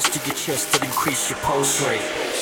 size to your chest to increase your pulse rate.